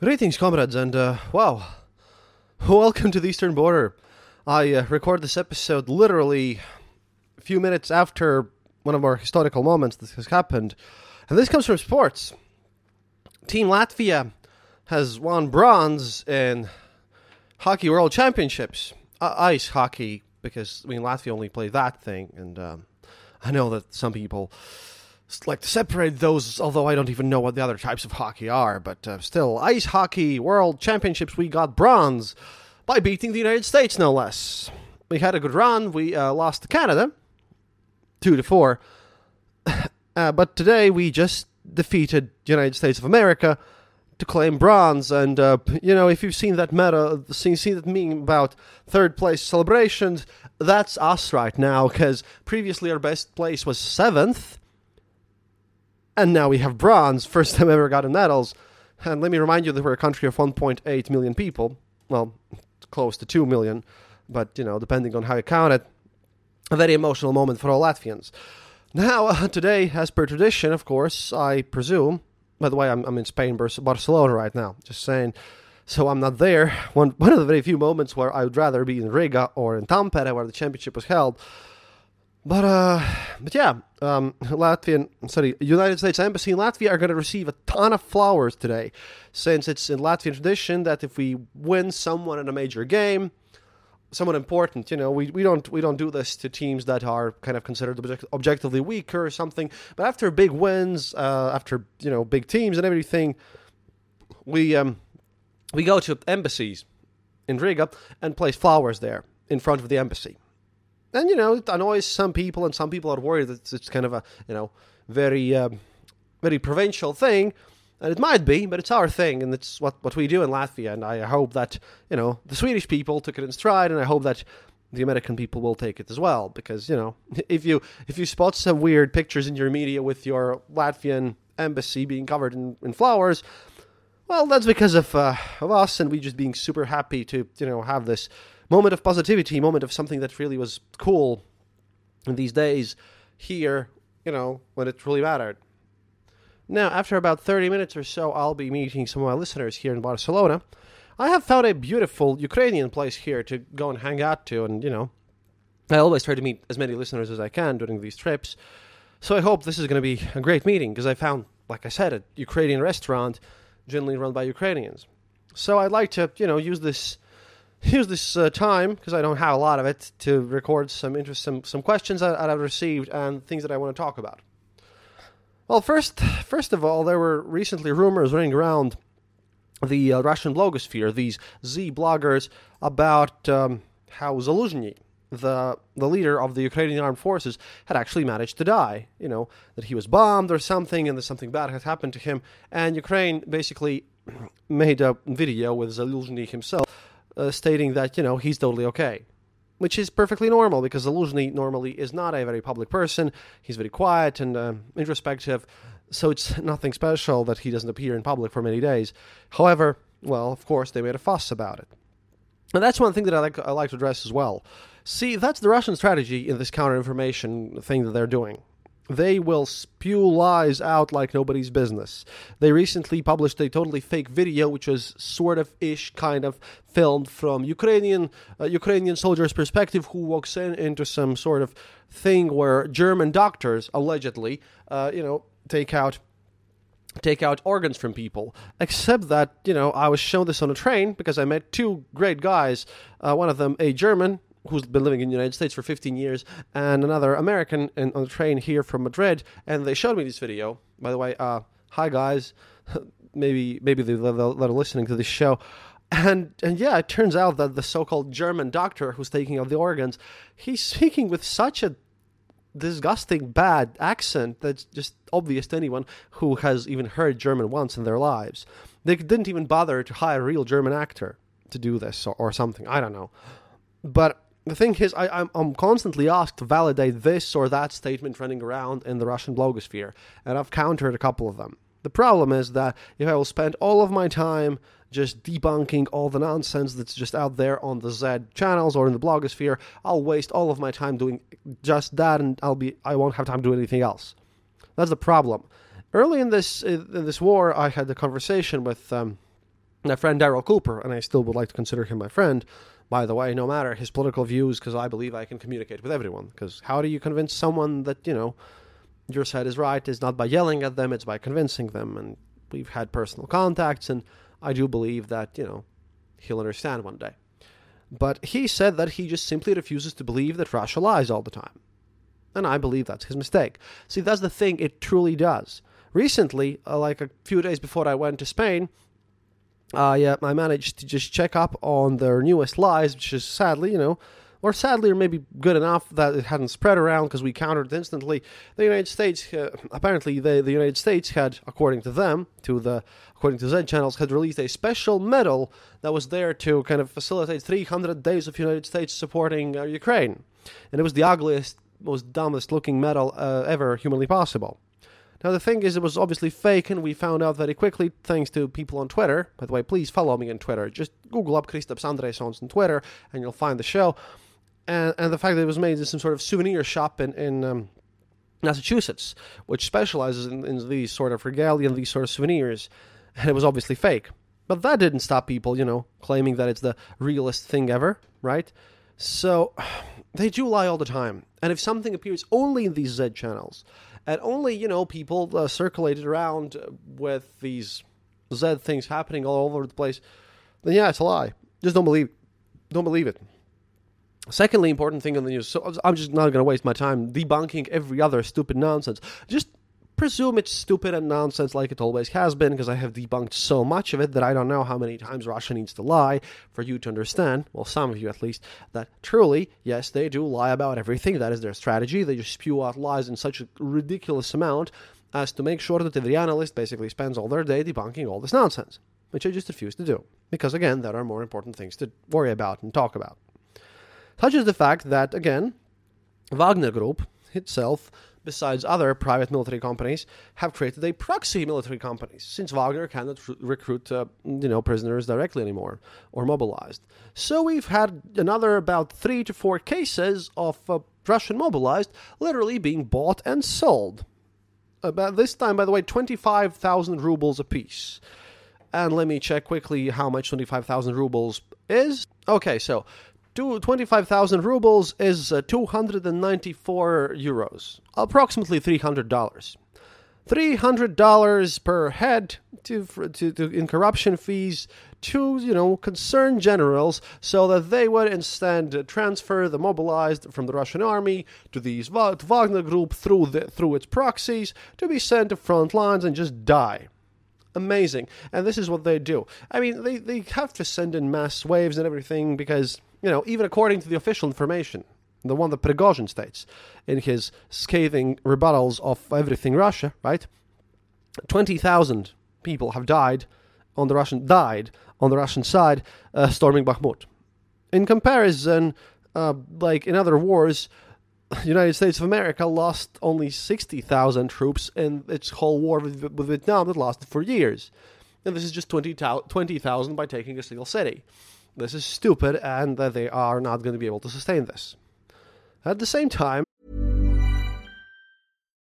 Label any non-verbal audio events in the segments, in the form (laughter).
Greetings, comrades, and uh, wow, welcome to the Eastern Border. I uh, record this episode literally a few minutes after one of our historical moments that has happened, and this comes from sports. Team Latvia has won bronze in hockey world championships, uh, ice hockey, because I mean Latvia only played that thing, and um, I know that some people like to separate those, although I don't even know what the other types of hockey are. But uh, still, ice hockey world championships, we got bronze by beating the United States, no less. We had a good run. We uh, lost to Canada, two to four. (laughs) Uh, but today we just defeated the United States of America to claim bronze. And uh, you know, if you've seen that meta, seen, seen that meme about third place celebrations, that's us right now. Because previously our best place was seventh, and now we have bronze. First time ever got medals. And let me remind you that we're a country of 1.8 million people. Well, close to 2 million, but you know, depending on how you count it, a very emotional moment for all Latvians. Now, uh, (laughs) today, as per tradition, of course, I presume. By the way, I'm, I'm in Spain, Barcelona right now. Just saying. So I'm not there. (laughs) One one of the very few moments where I would rather be in Riga or in Tampere, where the championship was held. But uh, but yeah, um, Latvian, sorry, United States Embassy in Latvia are going to receive a ton of flowers today, since it's in Latvian tradition that if we win someone in a major game, someone important. You know, we, we don't we don't do this to teams that are kind of considered object- objectively weaker or something. But after big wins, uh, after you know big teams and everything, we um we go to embassies in Riga and place flowers there in front of the embassy. And you know, it annoys some people, and some people are worried that it's kind of a you know very um, very provincial thing. And it might be, but it's our thing, and it's what, what we do in Latvia. And I hope that, you know, the Swedish people took it in stride, and I hope that the American people will take it as well. Because, you know, (laughs) if you if you spot some weird pictures in your media with your Latvian embassy being covered in, in flowers, well, that's because of, uh, of us, and we just being super happy to, you know, have this moment of positivity, moment of something that really was cool in these days here, you know, when it really mattered. Now, after about 30 minutes or so, I'll be meeting some of my listeners here in Barcelona. I have found a beautiful Ukrainian place here to go and hang out to, and you know, I always try to meet as many listeners as I can during these trips. So I hope this is going to be a great meeting because I found, like I said, a Ukrainian restaurant generally run by Ukrainians. So I'd like to, you know, use this use this uh, time because I don't have a lot of it to record some interest, some some questions that, that I've received and things that I want to talk about. Well, first, first of all, there were recently rumors running around the uh, Russian blogosphere, these Z bloggers, about um, how Zaluzhny, the the leader of the Ukrainian armed forces, had actually managed to die. You know that he was bombed or something, and that something bad had happened to him. And Ukraine basically (clears throat) made a video with Zaluzhny himself, uh, stating that you know he's totally okay which is perfectly normal because Zaluzhny normally is not a very public person. He's very quiet and uh, introspective, so it's nothing special that he doesn't appear in public for many days. However, well, of course, they made a fuss about it. And that's one thing that I like, I like to address as well. See, that's the Russian strategy in this counter information thing that they're doing they will spew lies out like nobody's business. They recently published a totally fake video, which was sort of ish kind of filmed from Ukrainian uh, Ukrainian soldiers' perspective, who walks in into some sort of thing where German doctors allegedly, uh, you know, take out take out organs from people. Except that, you know, I was shown this on a train because I met two great guys. Uh, one of them, a German who's been living in the United States for 15 years, and another American in, on the train here from Madrid, and they showed me this video. By the way, uh, hi guys, (laughs) maybe maybe they, they're, they're listening to this show. And and yeah, it turns out that the so-called German doctor who's taking out the organs, he's speaking with such a disgusting bad accent that's just obvious to anyone who has even heard German once in their lives. They didn't even bother to hire a real German actor to do this or, or something. I don't know. But the thing is, I, I'm, I'm constantly asked to validate this or that statement running around in the Russian blogosphere, and I've countered a couple of them. The problem is that if I will spend all of my time just debunking all the nonsense that's just out there on the Z channels or in the blogosphere, I'll waste all of my time doing just that, and I'll be I won't have time to do anything else. That's the problem. Early in this in this war, I had a conversation with um, my friend Daryl Cooper, and I still would like to consider him my friend. By the way, no matter his political views, because I believe I can communicate with everyone. Because how do you convince someone that you know your side is right? Is not by yelling at them; it's by convincing them. And we've had personal contacts, and I do believe that, you know, he'll understand one day. But he said that he just simply refuses to believe that Russia lies all the time. And I believe that's his mistake. See, that's the thing, it truly does. Recently, uh, like a few days before I went to Spain, I, uh, I managed to just check up on their newest lies, which is sadly, you know, or sadly, or maybe good enough that it hadn't spread around because we countered instantly. The United States, uh, apparently, the, the United States had, according to them, to the according to Z channels, had released a special medal that was there to kind of facilitate 300 days of United States supporting uh, Ukraine, and it was the ugliest, most dumbest looking medal uh, ever humanly possible. Now, the thing is, it was obviously fake, and we found out very quickly thanks to people on Twitter. By the way, please follow me on Twitter. Just Google up Kristaps Andrejsons on Twitter, and you'll find the show and and the fact that it was made in some sort of souvenir shop in in um, Massachusetts, which specializes in, in these sort of regalia and these sort of souvenirs, and it was obviously fake. But that didn't stop people, you know, claiming that it's the realest thing ever, right? So (sighs) they do lie all the time. And if something appears only in these Z channels, and only, you know, people uh, circulated around with these Z things happening all over the place, then yeah, it's a lie. Just don't believe, don't believe it. Secondly, important thing in the news. So I'm just not going to waste my time debunking every other stupid nonsense. Just presume it's stupid and nonsense like it always has been because I have debunked so much of it that I don't know how many times Russia needs to lie for you to understand, well, some of you at least, that truly, yes, they do lie about everything. That is their strategy. They just spew out lies in such a ridiculous amount as to make sure that every analyst basically spends all their day debunking all this nonsense, which I just refuse to do. Because again, there are more important things to worry about and talk about such is the fact that, again, Wagner Group itself, besides other private military companies, have created a proxy military companies since Wagner cannot recruit, uh, you know, prisoners directly anymore or mobilized. So we've had another about three to four cases of uh, Russian mobilized literally being bought and sold. About this time, by the way, twenty-five thousand rubles apiece. And let me check quickly how much 25,000 rubles is. Okay, so 25,000 rubles is uh, 294 euros, approximately $300. $300 per head to, to, to, in corruption fees to, you know, concerned generals so that they would instead transfer the mobilized from the Russian army to these to Wagner group through, the, through its proxies to be sent to front lines and just die amazing. And this is what they do. I mean, they, they have to send in mass waves and everything because you know, even according to the official information, the one that Prigozhin states in his scathing rebuttals of everything Russia, right? 20,000 people have died on the Russian died on the Russian side uh, storming Bakhmut. In comparison, uh, like in other wars, (laughs) United States of America lost only 60,000 troops in its whole war with, with Vietnam that lasted for years. And this is just 20,000 20, by taking a single city. This is stupid, and that they are not going to be able to sustain this. At the same time,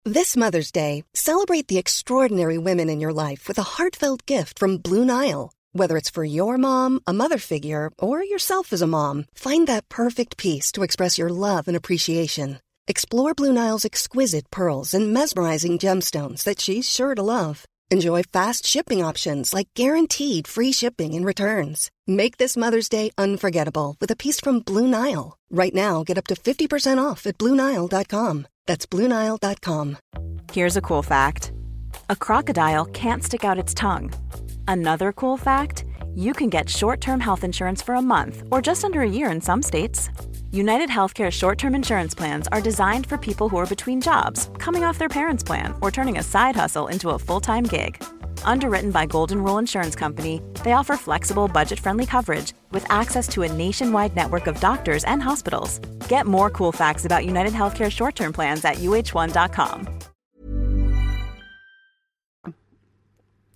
this Mother's Day, celebrate the extraordinary women in your life with a heartfelt gift from Blue Nile. Whether it's for your mom, a mother figure, or yourself as a mom, find that perfect piece to express your love and appreciation. Explore Blue Nile's exquisite pearls and mesmerizing gemstones that she's sure to love. Enjoy fast shipping options like guaranteed free shipping and returns. Make this Mother's Day unforgettable with a piece from Blue Nile. Right now, get up to 50% off at BlueNile.com. That's BlueNile.com. Here's a cool fact a crocodile can't stick out its tongue. Another cool fact you can get short term health insurance for a month or just under a year in some states. United Healthcare short term insurance plans are designed for people who are between jobs, coming off their parents' plan, or turning a side hustle into a full time gig. Underwritten by Golden Rule Insurance Company, they offer flexible, budget friendly coverage with access to a nationwide network of doctors and hospitals. Get more cool facts about United Healthcare short term plans at uh1.com.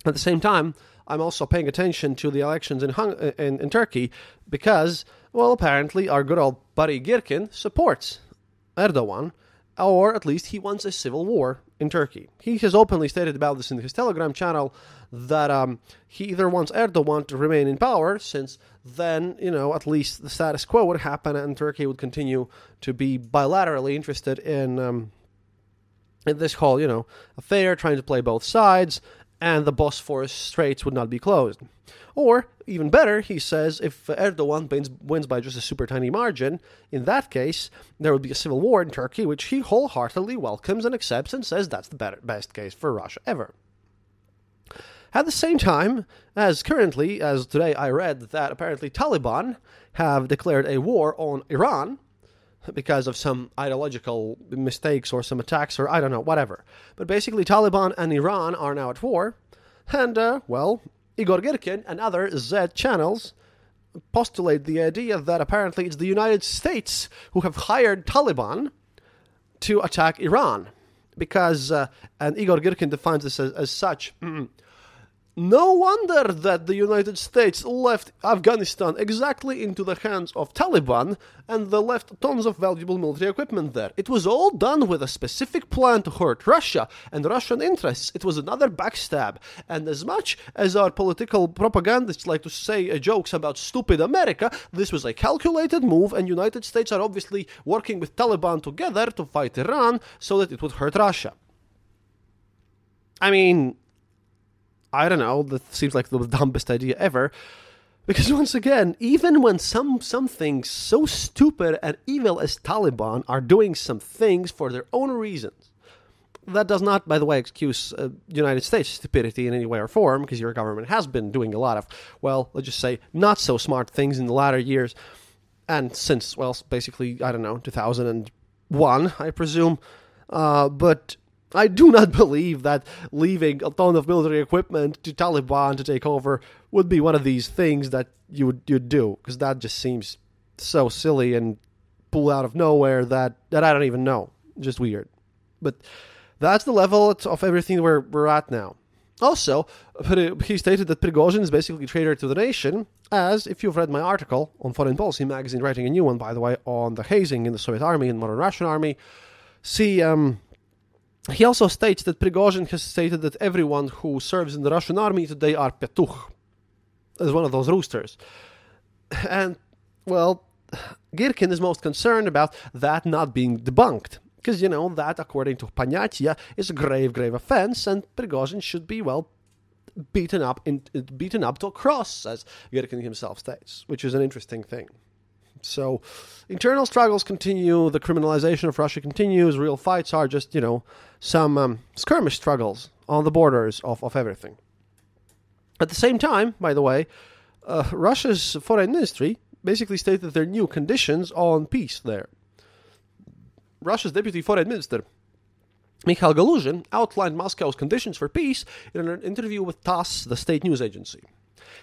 At the same time, I'm also paying attention to the elections in, Hung- in, in Turkey because, well, apparently our good old buddy Girkin supports Erdogan, or at least he wants a civil war in Turkey. He has openly stated about this in his Telegram channel that um, he either wants Erdogan to remain in power, since then, you know, at least the status quo would happen and Turkey would continue to be bilaterally interested in. Um, in this whole, you know, affair, trying to play both sides, and the Bosphorus Straits would not be closed. Or, even better, he says if Erdogan wins, by just a super tiny margin, in that case, there would be a civil war in Turkey, which he wholeheartedly welcomes and accepts and says that's the better, best case for Russia ever. At the same time, as currently, as today I read that apparently Taliban have declared a war on Iran, because of some ideological mistakes or some attacks or I don't know, whatever. But basically, Taliban and Iran are now at war, and, uh, well, Igor Girkin and other Z channels postulate the idea that apparently it's the United States who have hired Taliban to attack Iran. Because, uh, and Igor Girkin defines this as, as such. No wonder that the United States left Afghanistan exactly into the hands of Taliban and they left tons of valuable military equipment there. It was all done with a specific plan to hurt Russia and Russian interests. It was another backstab. And as much as our political propagandists like to say jokes about stupid America, this was a calculated move and United States are obviously working with Taliban together to fight Iran so that it would hurt Russia. I mean, I don't know, that seems like the (laughs) dumbest idea ever. Because once again, even when some something so stupid and evil as Taliban are doing some things for their own reasons, that does not, by the way, excuse uh, United States stupidity in any way or form, because your government has been doing a lot of, well, let's just say, not so smart things in the latter years, and since, well, basically, I don't know, 2001, I presume. Uh, but I do not (laughs) believe that leaving a ton of military equipment to Taliban to take over would be one of these things that you would you'd do because that just seems so silly and pulled out of nowhere that that I don't even know. Just weird. But that's the level of everything we're we're at now. Also, he stated that Prigozhin is basically a traitor to the nation, as if you've read my article on Foreign Policy magazine, writing a new one, by the way, on the hazing in the Soviet army and modern Russian army, see um, he also states that Prigozhin has stated that everyone who serves in the Russian army today are petuch, as one of those roosters. And, well, Girkin is most concerned about that not being debunked. Because, you know, that, according to Panyatia, is a grave, grave offense, and Prigozhin should be, well, beaten up in, beaten up to a cross, as Girkin himself states, which is an interesting thing. So, internal struggles continue. The criminalization of Russia continues. Real fights are just, you know, some um, skirmish struggles on the borders of, of everything. At the same time, by the way, uh, Russia's foreign ministry basically stated their new conditions on peace there. Russia's deputy foreign minister, Mikhail Galuzhin, outlined Moscow's conditions for peace in an interview with TASS, the state news agency.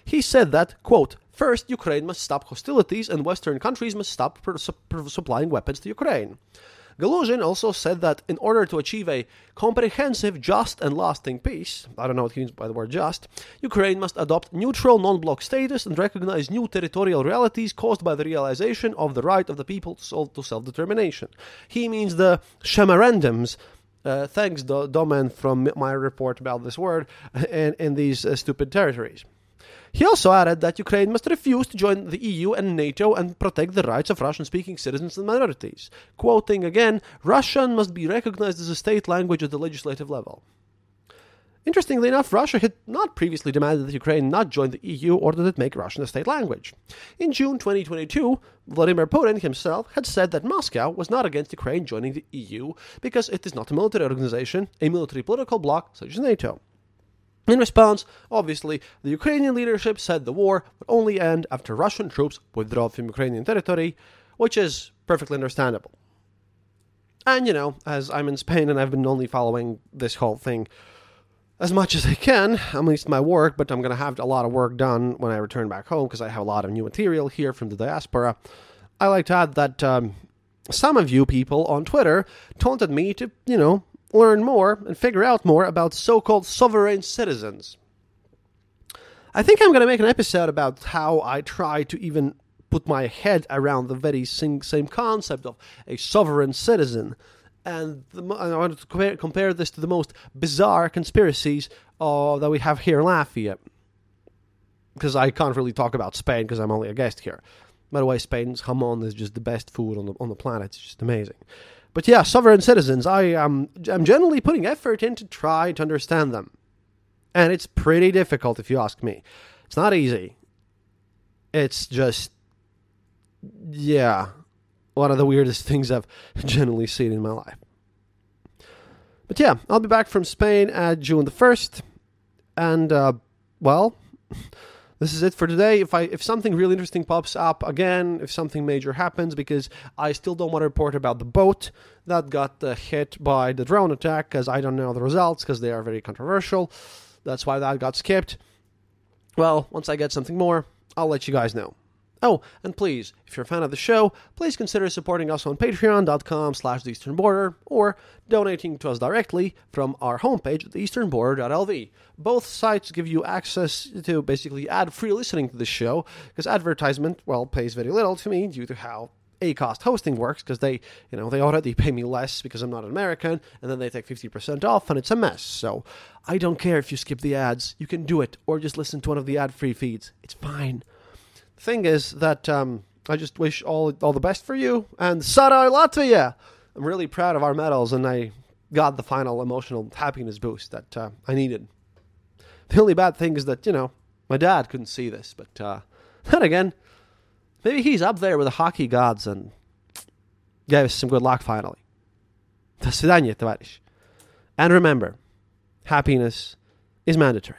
He said that, quote, first, Ukraine must stop hostilities and Western countries must stop supplying weapons to Ukraine. Galuzhin also said that in order to achieve a comprehensive, just, and lasting peace, I don't know what he means by the word just, Ukraine must adopt neutral non bloc status and recognize new territorial realities caused by the realization of the right of the people to self determination. He means the shemerendums. Uh, thanks, Do- Domen, from my report about this word, (laughs) in, in these uh, stupid territories. He also added that Ukraine must refuse to join the EU and NATO and protect the rights of Russian speaking citizens and minorities. Quoting again, Russian must be recognized as a state language at the legislative level. Interestingly enough, Russia had not previously demanded that Ukraine not join the EU or that it make Russian a state language. In June 2022, Vladimir Putin himself had said that Moscow was not against Ukraine joining the EU because it is not a military organization, a military political bloc such as NATO. In response, obviously, the Ukrainian leadership said the war would only end after Russian troops withdraw from Ukrainian territory, which is perfectly understandable. And, you know, as I'm in Spain and I've been only following this whole thing as much as I can, at least my work, but I'm going to have a lot of work done when I return back home because I have a lot of new material here from the diaspora. I like to add that um, some of you people on Twitter taunted me to, you know, learn more and figure out more about so called sovereign citizens. I think I'm going to make an episode about how I try to even put my head around the very same concept of a sovereign citizen and the, I wanted to compare, this to the most bizarre conspiracies uh, that we have here in Latvia. Because I can't really talk about Spain because I'm only a guest here. By the way, Spain's jamon is just the best food on the on the planet. It's just amazing. But yeah, sovereign citizens, I am I'm generally putting effort in to try to understand them, and it's pretty difficult if you ask me. It's not easy. It's just yeah, one of the weirdest (laughs) things I've generally seen in my life. But yeah, I'll be back from Spain at June the 1st. And, uh, well, (laughs) this is it for today. If I if something really interesting pops up again, if something major happens, because I still don't want to report about the boat that got uh, hit by the drone attack, because I don't know the results, because they are very controversial. That's why that got skipped. Well, once I get something more, I'll let you guys know. Oh, and please, if you're a fan of the show, please consider supporting us on patreon.com slash the Eastern Border or donating to us directly from our homepage at easternborder.lv. Both sites give you access to basically ad-free listening to the show because advertisement, well, pays very little to me due to how Acast hosting works because they, you know, they already pay me less because I'm not an American, and then they take 50% off, and it's a mess. So I don't care if you skip the ads. You can do it, or just listen to one of the ad-free feeds. It's fine thing is that um, I just wish all all the best for you and Sara Latvia. I'm really proud of our medals, and I got the final emotional happiness boost that uh, I needed. The only bad thing is that you know my dad couldn't see this, but uh, (laughs) then again, maybe he's up there with the hockey gods and gave us some good luck finally. До свидания, товарищ. And remember, happiness is mandatory.